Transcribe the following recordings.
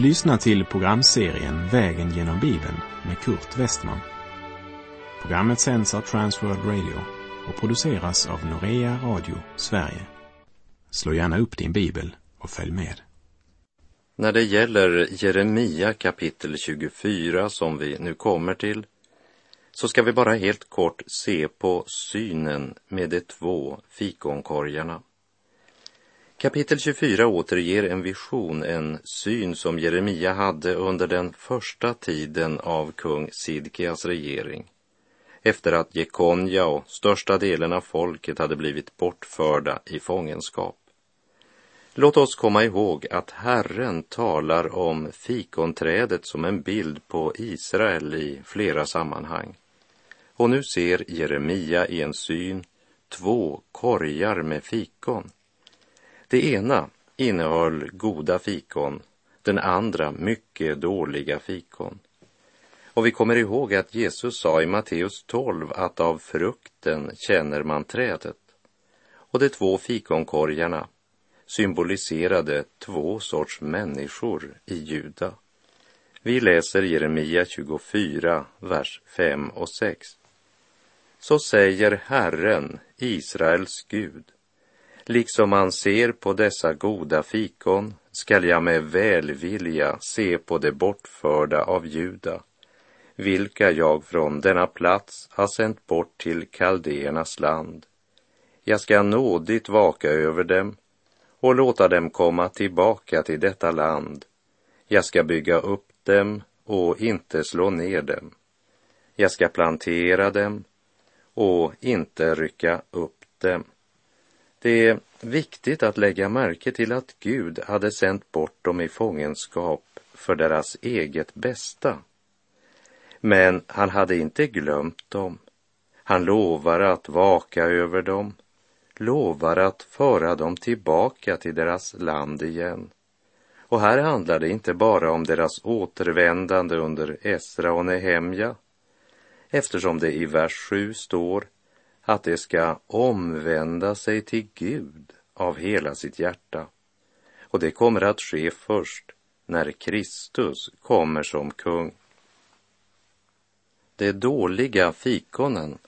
Du lyssnar till programserien Vägen genom Bibeln med Kurt Westman. Programmet sänds av Transworld Radio och produceras av Norea Radio Sverige. Slå gärna upp din bibel och följ med. När det gäller Jeremia kapitel 24 som vi nu kommer till så ska vi bara helt kort se på synen med de två fikonkorgarna. Kapitel 24 återger en vision, en syn som Jeremia hade under den första tiden av kung Sidkias regering. Efter att Jekonja och största delen av folket hade blivit bortförda i fångenskap. Låt oss komma ihåg att Herren talar om fikonträdet som en bild på Israel i flera sammanhang. Och nu ser Jeremia i en syn två korgar med fikon. Det ena innehöll goda fikon, den andra mycket dåliga fikon. Och vi kommer ihåg att Jesus sa i Matteus 12 att av frukten känner man trädet. Och de två fikonkorgarna symboliserade två sorts människor i Juda. Vi läser Jeremia 24, vers 5 och 6. Så säger Herren, Israels Gud, liksom man ser på dessa goda fikon skall jag med välvilja se på det bortförda av Juda, vilka jag från denna plats har sänt bort till kaldéernas land. Jag ska nådigt vaka över dem och låta dem komma tillbaka till detta land. Jag ska bygga upp dem och inte slå ner dem. Jag ska plantera dem och inte rycka upp dem. Det är viktigt att lägga märke till att Gud hade sänt bort dem i fångenskap för deras eget bästa. Men han hade inte glömt dem. Han lovar att vaka över dem, lovar att föra dem tillbaka till deras land igen. Och här handlar det inte bara om deras återvändande under Esra och Nehemja, eftersom det i vers 7 står att de ska omvända sig till Gud av hela sitt hjärta. Och det kommer att ske först när Kristus kommer som kung. De dåliga fikonen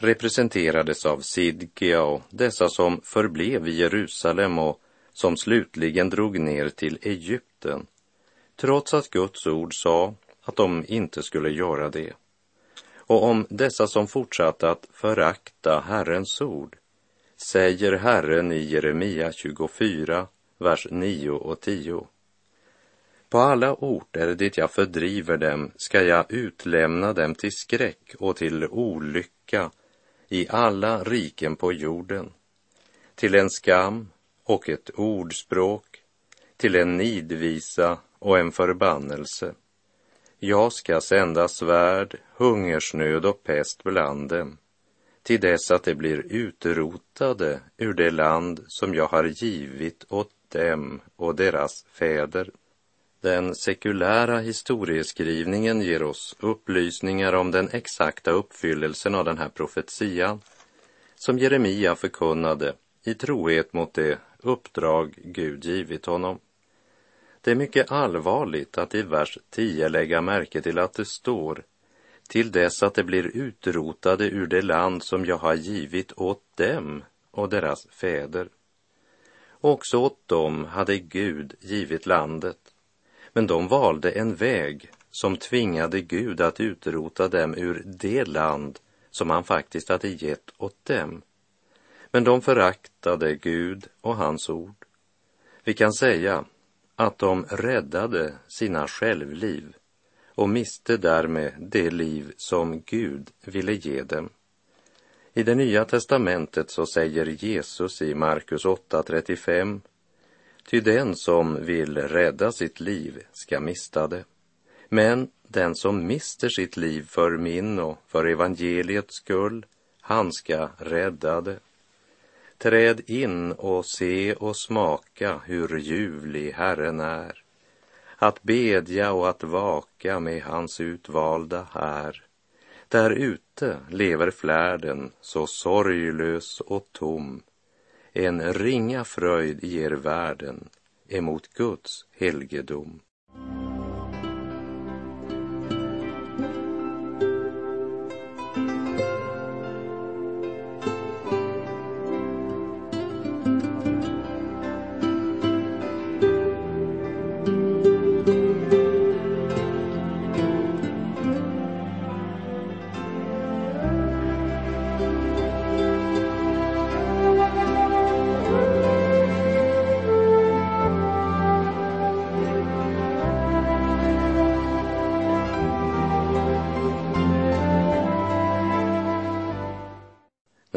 representerades av Sidkia och dessa som förblev i Jerusalem och som slutligen drog ner till Egypten, trots att Guds ord sa att de inte skulle göra det och om dessa som fortsatte att förakta Herrens ord, säger Herren i Jeremia 24, vers 9 och 10. På alla orter dit jag fördriver dem ska jag utlämna dem till skräck och till olycka i alla riken på jorden, till en skam och ett ordspråk, till en nidvisa och en förbannelse. Jag ska sända svärd, hungersnöd och pest bland dem, till dess att de blir utrotade ur det land som jag har givit åt dem och deras fäder. Den sekulära historieskrivningen ger oss upplysningar om den exakta uppfyllelsen av den här profetian som Jeremia förkunnade i trohet mot det uppdrag Gud givit honom. Det är mycket allvarligt att i vers 10 lägga märke till att det står till dess att de blir utrotade ur det land som jag har givit åt dem och deras fäder. Också åt dem hade Gud givit landet, men de valde en väg som tvingade Gud att utrota dem ur det land som han faktiskt hade gett åt dem. Men de föraktade Gud och hans ord. Vi kan säga att de räddade sina självliv och miste därmed det liv som Gud ville ge dem. I det nya testamentet så säger Jesus i Markus 8.35 Ty den som vill rädda sitt liv ska mista det. Men den som mister sitt liv för min och för evangeliets skull, han ska rädda det. Träd in och se och smaka hur ljuvlig Herren är. Att bedja och att vaka med hans utvalda här. Där ute lever flärden så sorglös och tom. En ringa fröjd ger världen emot Guds helgedom.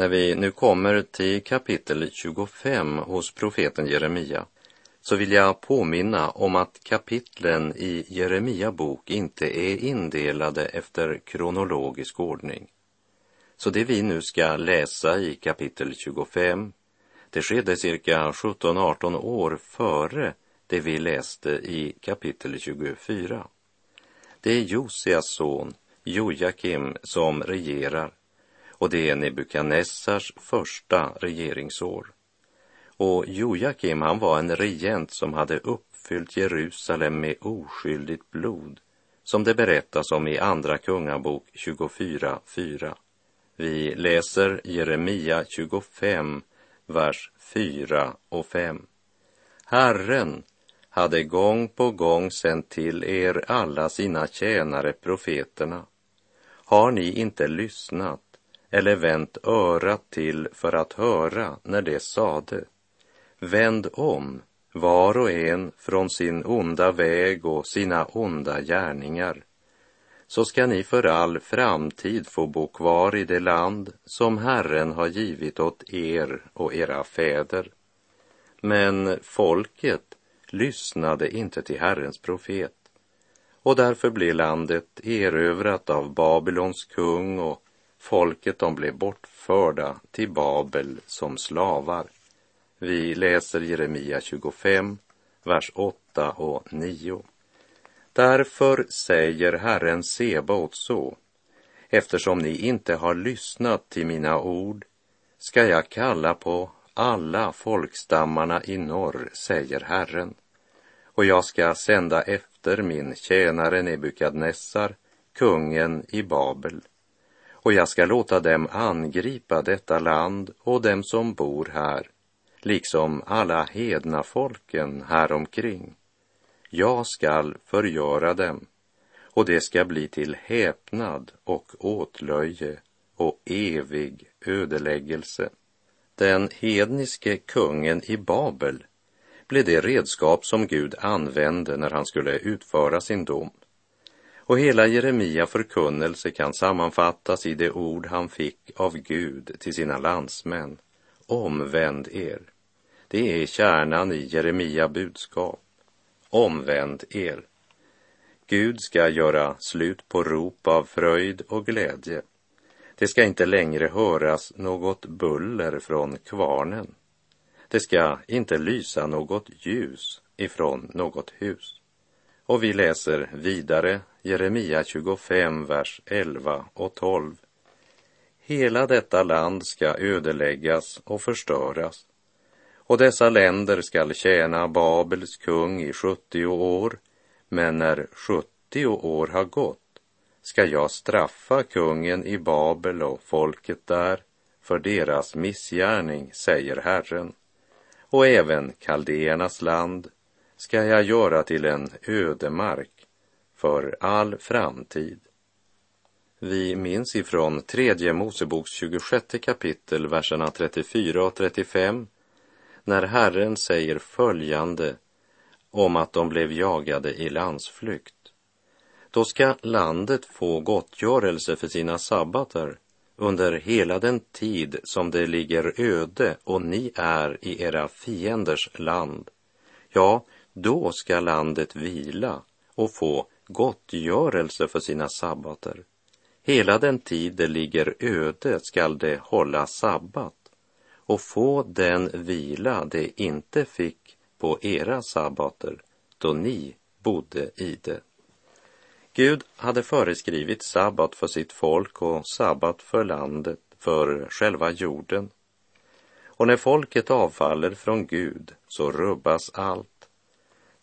När vi nu kommer till kapitel 25 hos profeten Jeremia så vill jag påminna om att kapitlen i Jeremia bok inte är indelade efter kronologisk ordning. Så det vi nu ska läsa i kapitel 25, det skedde cirka 17-18 år före det vi läste i kapitel 24. Det är Josias son Jojakim som regerar och det är Nebukadnessars första regeringsår. Och Jojakim, han var en regent som hade uppfyllt Jerusalem med oskyldigt blod, som det berättas om i Andra Kungabok 24.4. Vi läser Jeremia 25, vers 4 och 5. Herren hade gång på gång sänt till er alla sina tjänare profeterna. Har ni inte lyssnat eller vänt örat till för att höra när det sade? Vänd om, var och en från sin onda väg och sina onda gärningar, så ska ni för all framtid få bo kvar i det land som Herren har givit åt er och era fäder. Men folket lyssnade inte till Herrens profet och därför blev landet erövrat av Babylons kung och folket de blev bortförda till Babel som slavar. Vi läser Jeremia 25, vers 8 och 9. Därför säger Herren Sebaot så, eftersom ni inte har lyssnat till mina ord ska jag kalla på alla folkstammarna i norr, säger Herren, och jag ska sända efter min tjänare Nebukadnessar, kungen i Babel, och jag ska låta dem angripa detta land och dem som bor här liksom alla hedna folken häromkring. Jag skall förgöra dem och det ska bli till häpnad och åtlöje och evig ödeläggelse. Den hedniske kungen i Babel blev det redskap som Gud använde när han skulle utföra sin dom. Och hela Jeremia förkunnelse kan sammanfattas i det ord han fick av Gud till sina landsmän. Omvänd er. Det är kärnan i Jeremia budskap. Omvänd er. Gud ska göra slut på rop av fröjd och glädje. Det ska inte längre höras något buller från kvarnen. Det ska inte lysa något ljus ifrån något hus. Och vi läser vidare Jeremia 25, vers 11 och 12. Hela detta land ska ödeläggas och förstöras och dessa länder skall tjäna Babels kung i 70 år, men när 70 år har gått ska jag straffa kungen i Babel och folket där för deras missgärning, säger Herren. Och även kaldéernas land ska jag göra till en ödemark för all framtid. Vi minns ifrån tredje Moseboks 26 kapitel, verserna 34 och 35 när Herren säger följande om att de blev jagade i landsflykt. Då ska landet få gottgörelse för sina sabbater under hela den tid som det ligger öde och ni är i era fienders land. Ja, då ska landet vila och få gottgörelse för sina sabbater. Hela den tid det ligger öde skall det hålla sabbat och få den vila det inte fick på era sabbater då ni bodde i det. Gud hade föreskrivit sabbat för sitt folk och sabbat för landet, för själva jorden. Och när folket avfaller från Gud så rubbas allt.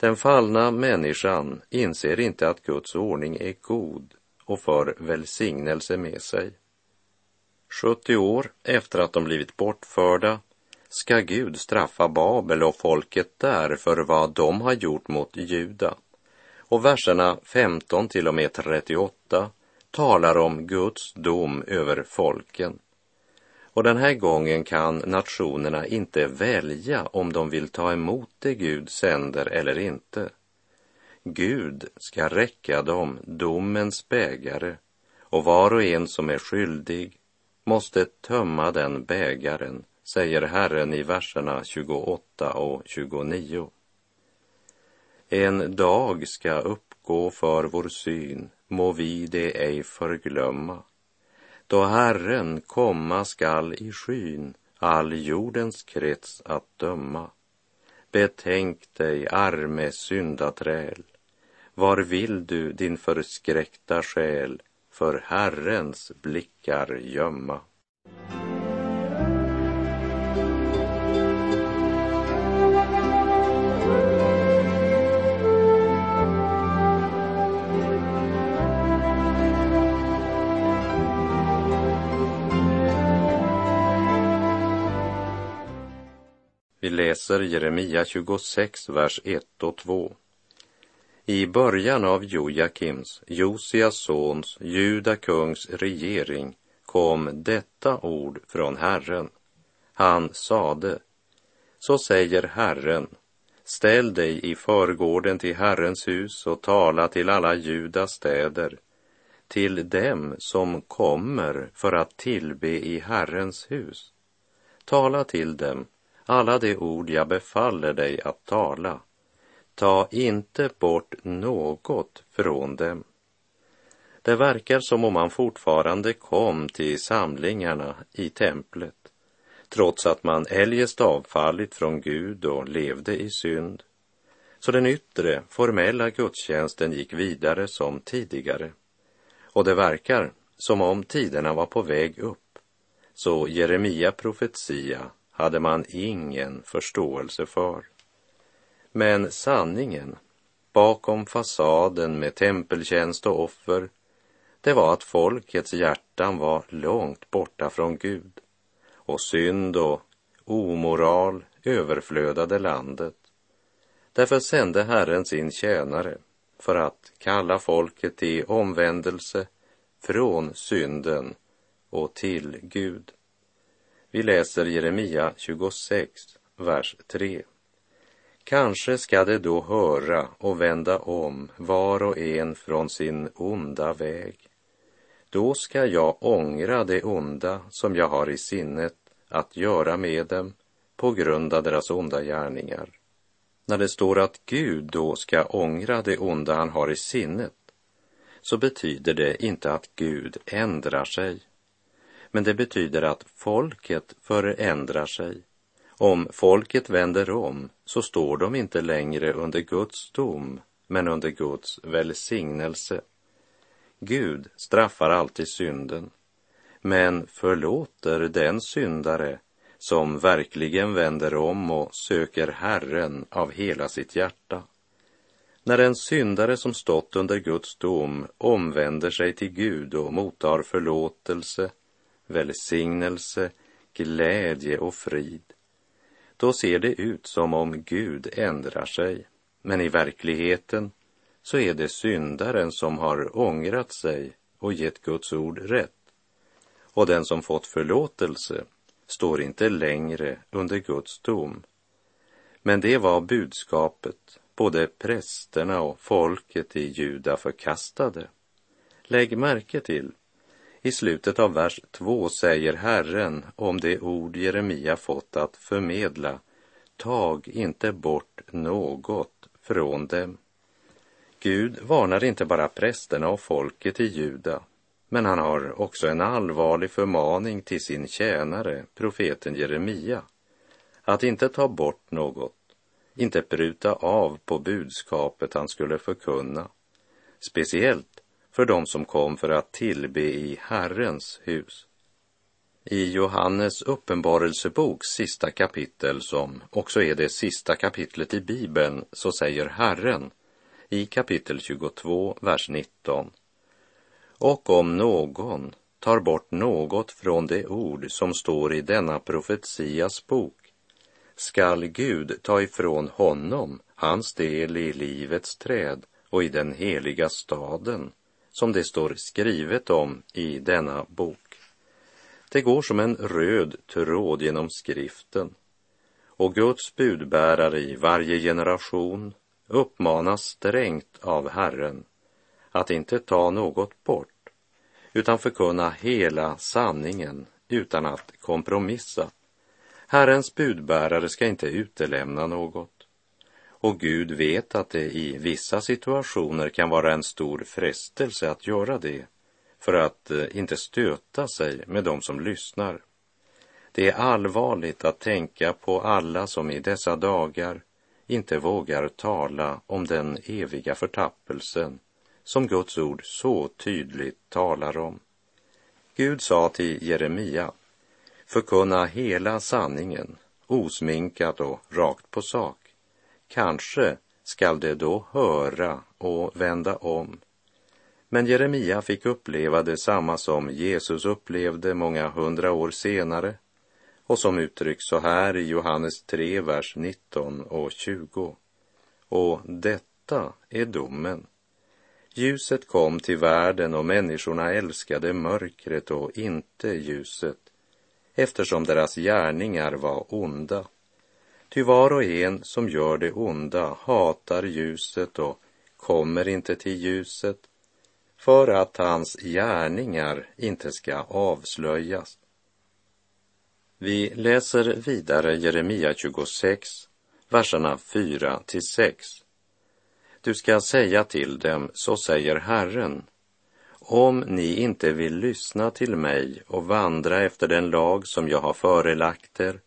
Den fallna människan inser inte att Guds ordning är god och för välsignelse med sig. 70 år efter att de blivit bortförda ska Gud straffa Babel och folket där för vad de har gjort mot Juda. Och verserna 15 till och med 38 talar om Guds dom över folken. Och den här gången kan nationerna inte välja om de vill ta emot det Gud sänder eller inte. Gud ska räcka dem domens bägare och var och en som är skyldig måste tömma den bägaren, säger Herren i verserna 28 och 29. En dag ska uppgå för vår syn, må vi det ej förglömma, då Herren komma skall i skyn all jordens krets att döma. Betänk dig, arme syndaträl, var vill du din förskräckta själ för Herrens blickar gömma? Läser Jeremia 26, vers 1 och 2. I början av Jojakims, Josias sons, Juda kungs regering kom detta ord från Herren. Han sade, så säger Herren, ställ dig i förgården till Herrens hus och tala till alla Judas städer, till dem som kommer för att tillbe i Herrens hus. Tala till dem alla de ord jag befaller dig att tala Ta inte bort något från dem. Det verkar som om han fortfarande kom till samlingarna i templet, trots att man eljest avfallit från Gud och levde i synd. Så den yttre, formella gudstjänsten gick vidare som tidigare. Och det verkar som om tiderna var på väg upp. Så Jeremia profetia hade man ingen förståelse för. Men sanningen bakom fasaden med tempeltjänst och offer, det var att folkets hjärtan var långt borta från Gud och synd och omoral överflödade landet. Därför sände Herren sin tjänare för att kalla folket till omvändelse från synden och till Gud. Vi läser Jeremia 26, vers 3. Kanske ska de då höra och vända om var och en från sin onda väg. Då ska jag ångra det onda som jag har i sinnet att göra med dem på grund av deras onda gärningar. När det står att Gud då ska ångra det onda han har i sinnet så betyder det inte att Gud ändrar sig. Men det betyder att folket förändrar sig om folket vänder om så står de inte längre under Guds dom, men under Guds välsignelse. Gud straffar alltid synden, men förlåter den syndare som verkligen vänder om och söker Herren av hela sitt hjärta. När en syndare som stått under Guds dom omvänder sig till Gud och mottar förlåtelse, välsignelse, glädje och frid, då ser det ut som om Gud ändrar sig. Men i verkligheten så är det syndaren som har ångrat sig och gett Guds ord rätt. Och den som fått förlåtelse står inte längre under Guds dom. Men det var budskapet både prästerna och folket i Juda förkastade. Lägg märke till i slutet av vers 2 säger Herren om det ord Jeremia fått att förmedla. Tag inte bort något från dem. Gud varnar inte bara prästerna och folket i Juda, men han har också en allvarlig förmaning till sin tjänare, profeten Jeremia, att inte ta bort något, inte pruta av på budskapet han skulle förkunna, speciellt för dem som kom för att tillbe i Herrens hus. I Johannes uppenbarelsebok sista kapitel, som också är det sista kapitlet i Bibeln, så säger Herren i kapitel 22, vers 19. Och om någon tar bort något från det ord som står i denna profetias bok skall Gud ta ifrån honom hans del i livets träd och i den heliga staden som det står skrivet om i denna bok. Det går som en röd tråd genom skriften och Guds budbärare i varje generation uppmanas strängt av Herren att inte ta något bort, utan förkunna hela sanningen utan att kompromissa. Herrens budbärare ska inte utelämna något. Och Gud vet att det i vissa situationer kan vara en stor frestelse att göra det för att eh, inte stöta sig med dem som lyssnar. Det är allvarligt att tänka på alla som i dessa dagar inte vågar tala om den eviga förtappelsen som Guds ord så tydligt talar om. Gud sa till Jeremia, förkunna hela sanningen, osminkat och rakt på sak. Kanske skall det då höra och vända om. Men Jeremia fick uppleva detsamma som Jesus upplevde många hundra år senare och som uttrycks så här i Johannes 3, vers 19 och 20. Och detta är domen. Ljuset kom till världen och människorna älskade mörkret och inte ljuset, eftersom deras gärningar var onda. Ty var och en som gör det onda hatar ljuset och kommer inte till ljuset för att hans gärningar inte ska avslöjas. Vi läser vidare Jeremia 26, verserna 4 till 6. Du ska säga till dem, så säger Herren, om ni inte vill lyssna till mig och vandra efter den lag som jag har förelagt er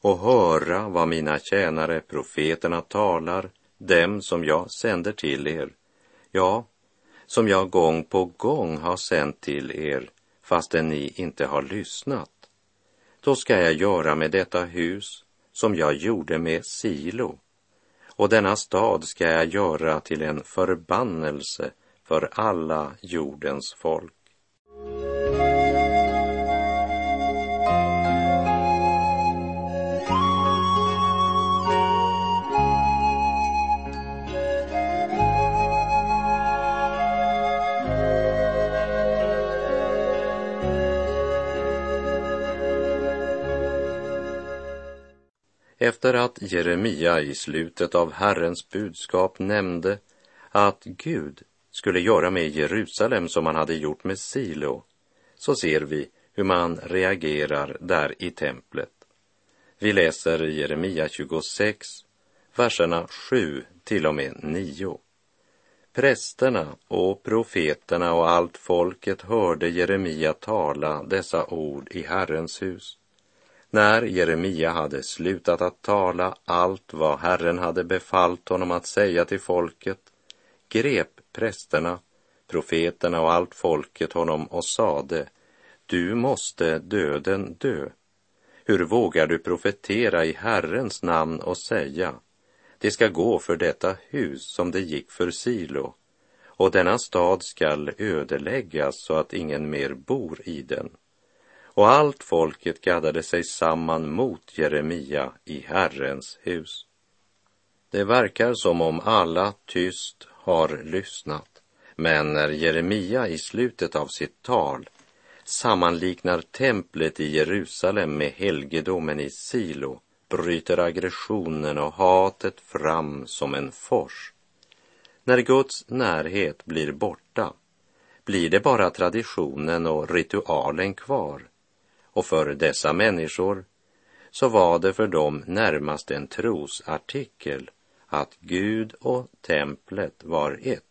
och höra vad mina tjänare profeterna talar, dem som jag sänder till er, ja, som jag gång på gång har sänt till er, fastän ni inte har lyssnat. Då ska jag göra med detta hus som jag gjorde med Silo, och denna stad ska jag göra till en förbannelse för alla jordens folk. Efter att Jeremia i slutet av Herrens budskap nämnde att Gud skulle göra med Jerusalem som han hade gjort med Silo, så ser vi hur man reagerar där i templet. Vi läser Jeremia 26, verserna 7 till och med 9. Prästerna och profeterna och allt folket hörde Jeremia tala dessa ord i Herrens hus. När Jeremia hade slutat att tala allt vad Herren hade befallt honom att säga till folket grep prästerna, profeterna och allt folket honom och sade Du måste döden dö. Hur vågar du profetera i Herrens namn och säga det ska gå för detta hus som det gick för Silo och denna stad skall ödeläggas så att ingen mer bor i den och allt folket gaddade sig samman mot Jeremia i Herrens hus. Det verkar som om alla tyst har lyssnat, men när Jeremia i slutet av sitt tal sammanliknar templet i Jerusalem med helgedomen i Silo bryter aggressionen och hatet fram som en fors. När Guds närhet blir borta blir det bara traditionen och ritualen kvar och för dessa människor så var det för dem närmast en trosartikel att Gud och templet var ett.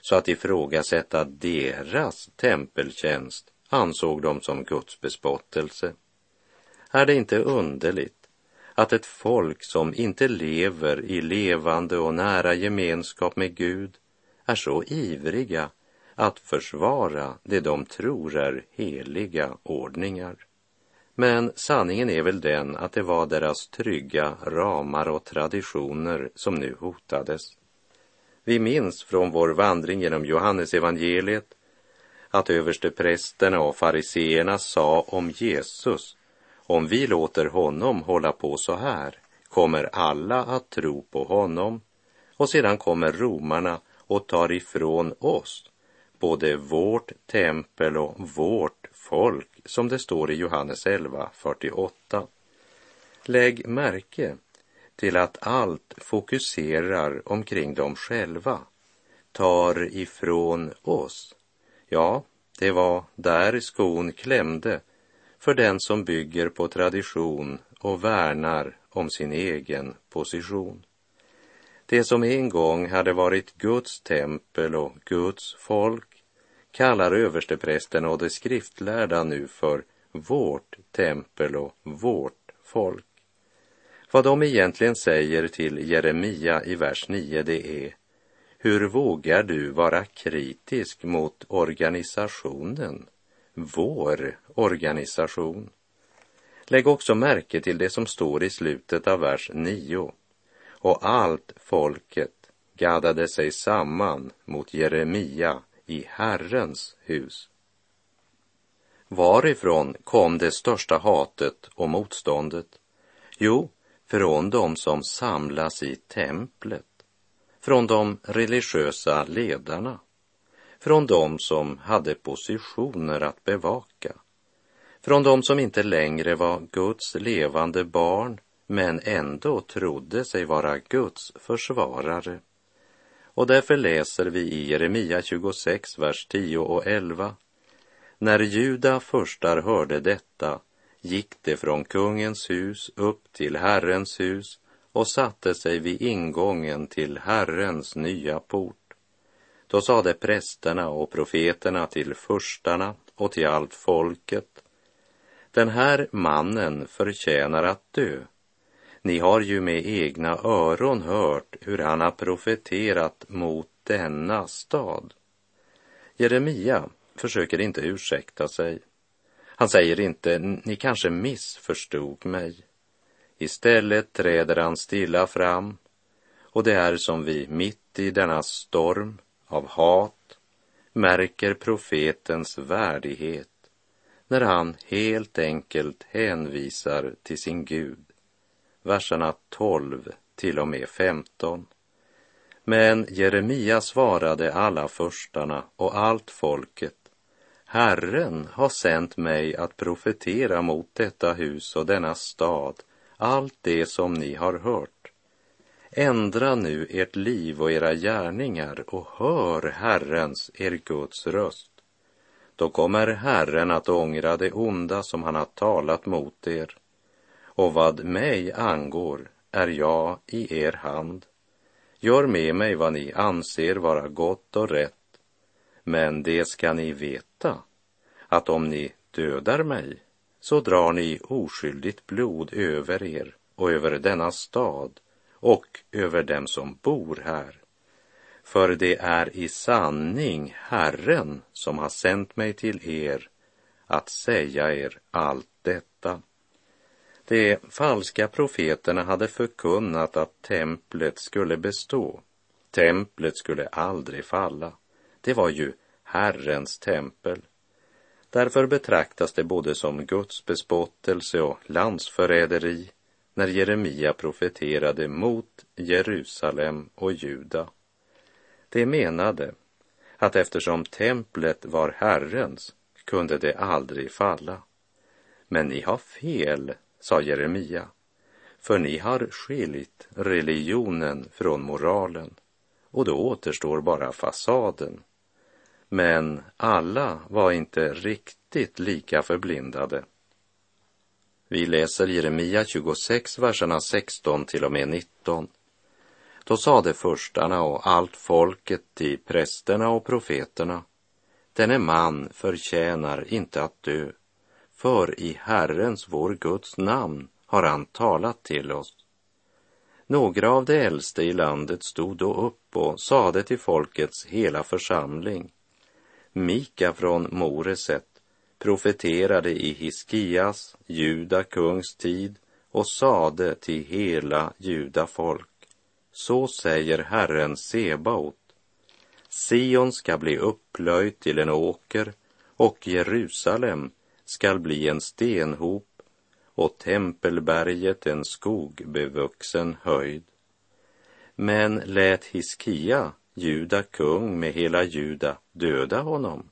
Så att ifrågasätta deras tempeltjänst ansåg de som Guds bespottelse. Är det inte underligt att ett folk som inte lever i levande och nära gemenskap med Gud är så ivriga att försvara det de tror är heliga ordningar. Men sanningen är väl den att det var deras trygga ramar och traditioner som nu hotades. Vi minns från vår vandring genom Johannesevangeliet att översteprästerna och fariseerna sa om Jesus, om vi låter honom hålla på så här kommer alla att tro på honom och sedan kommer romarna och tar ifrån oss både vårt tempel och vårt folk, som det står i Johannes 11, 48. Lägg märke till att allt fokuserar omkring dem själva, tar ifrån oss. Ja, Det var där skon klämde för den som bygger på tradition och värnar om sin egen position. Det som en gång hade varit Guds tempel och Guds folk kallar översteprästen och de skriftlärda nu för vårt tempel och vårt folk. Vad de egentligen säger till Jeremia i vers 9 det är hur vågar du vara kritisk mot organisationen, vår organisation? Lägg också märke till det som står i slutet av vers 9. Och allt folket gaddade sig samman mot Jeremia i Herrens hus. Varifrån kom det största hatet och motståndet? Jo, från de som samlas i templet, från de religiösa ledarna, från de som hade positioner att bevaka, från de som inte längre var Guds levande barn men ändå trodde sig vara Guds försvarare. Och därför läser vi i Jeremia 26, vers 10 och 11. När Juda förstar hörde detta gick de från kungens hus upp till Herrens hus och satte sig vid ingången till Herrens nya port. Då sade prästerna och profeterna till furstarna och till allt folket. Den här mannen förtjänar att dö. Ni har ju med egna öron hört hur han har profeterat mot denna stad. Jeremia försöker inte ursäkta sig. Han säger inte, ni kanske missförstod mig. Istället träder han stilla fram och det är som vi mitt i denna storm av hat märker profetens värdighet när han helt enkelt hänvisar till sin Gud. Verserna 12 till och med 15. Men Jeremia svarade alla förstarna och allt folket Herren har sänt mig att profetera mot detta hus och denna stad, allt det som ni har hört. Ändra nu ert liv och era gärningar och hör Herrens, er Guds röst. Då kommer Herren att ångra det onda som han har talat mot er. Och vad mig angår är jag i er hand. Gör med mig vad ni anser vara gott och rätt men det ska ni veta, att om ni dödar mig så drar ni oskyldigt blod över er och över denna stad och över dem som bor här. För det är i sanning Herren som har sänt mig till er att säga er allt. De falska profeterna hade förkunnat att templet skulle bestå. Templet skulle aldrig falla. Det var ju Herrens tempel. Därför betraktas det både som Guds bespottelse och landsförräderi när Jeremia profeterade mot Jerusalem och Juda. De menade att eftersom templet var Herrens kunde det aldrig falla. Men ni har fel, sa Jeremia, för ni har skilt religionen från moralen och då återstår bara fasaden. Men alla var inte riktigt lika förblindade. Vi läser Jeremia 26, verserna 16 till och med 19. Då sade förstarna och allt folket till prästerna och profeterna, denne man förtjänar inte att dö, för i Herrens, vår Guds namn, har han talat till oss. Några av de äldste i landet stod då upp och sade till folkets hela församling, Mika från Moreset profeterade i Hiskias, Juda kungs tid och sade till hela Juda folk. Så säger Herren Sebaot. Sion ska bli upplöjt till en åker och Jerusalem skall bli en stenhop och tempelberget en skogbevuxen höjd. Men lät Hiskia, Juda kung med hela Juda, döda honom?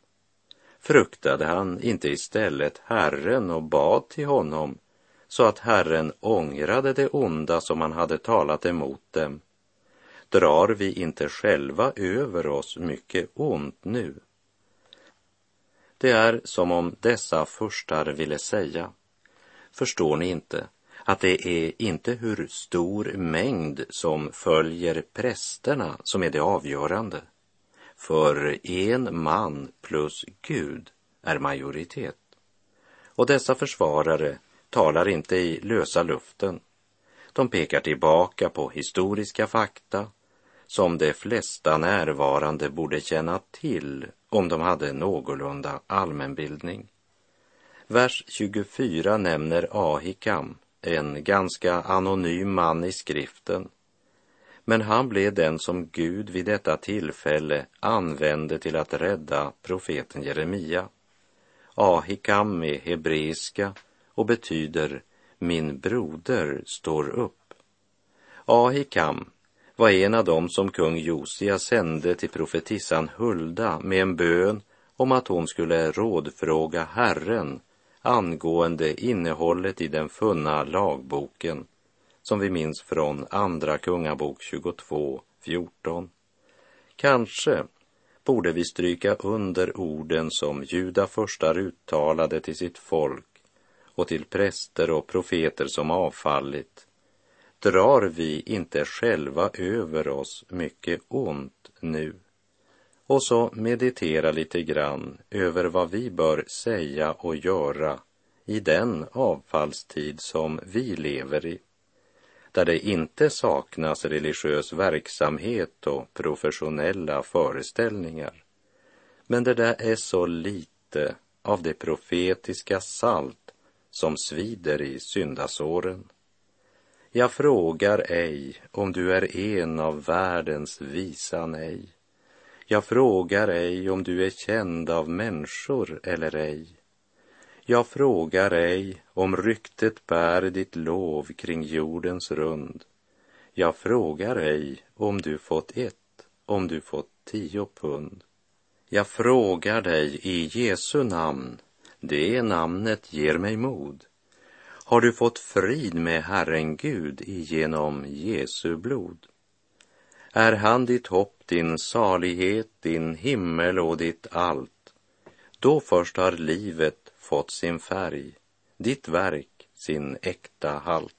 Fruktade han inte istället Herren och bad till honom så att Herren ångrade det onda som han hade talat emot dem? Drar vi inte själva över oss mycket ont nu? Det är som om dessa furstar ville säga, förstår ni inte att det är inte hur stor mängd som följer prästerna som är det avgörande. För en man plus Gud är majoritet. Och dessa försvarare talar inte i lösa luften. De pekar tillbaka på historiska fakta som de flesta närvarande borde känna till om de hade någorlunda allmänbildning. Vers 24 nämner Ahikam, en ganska anonym man i skriften. Men han blev den som Gud vid detta tillfälle använde till att rädda profeten Jeremia. Ahikam är hebreiska och betyder min broder står upp. Ahikam var en av dem som kung Josia sände till profetissan Hulda med en bön om att hon skulle rådfråga Herren angående innehållet i den funna lagboken som vi minns från Andra Kungabok 22, 14. Kanske borde vi stryka under orden som Juda förstar uttalade till sitt folk och till präster och profeter som avfallit. Drar vi inte själva över oss mycket ont nu? Och så meditera lite grann över vad vi bör säga och göra i den avfallstid som vi lever i där det inte saknas religiös verksamhet och professionella föreställningar. Men det där är så lite av det profetiska salt som svider i syndasåren. Jag frågar ej om du är en av världens visa nej. Jag frågar ej om du är känd av människor eller ej. Jag frågar ej om ryktet bär ditt lov kring jordens rund. Jag frågar ej om du fått ett, om du fått tio pund. Jag frågar dig i Jesu namn, det namnet ger mig mod. Har du fått frid med Herren Gud genom Jesu blod? Är han ditt hopp, din salighet, din himmel och ditt allt? Då först har livet fått sin färg, ditt verk sin äkta halt.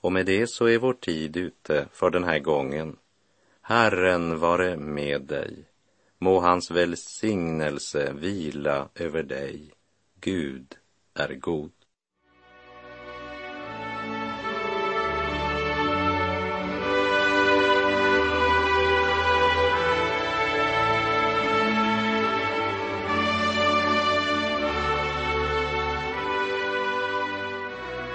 Och med det så är vår tid ute för den här gången. Herren vare med dig. Må hans välsignelse vila över dig. Gud är god.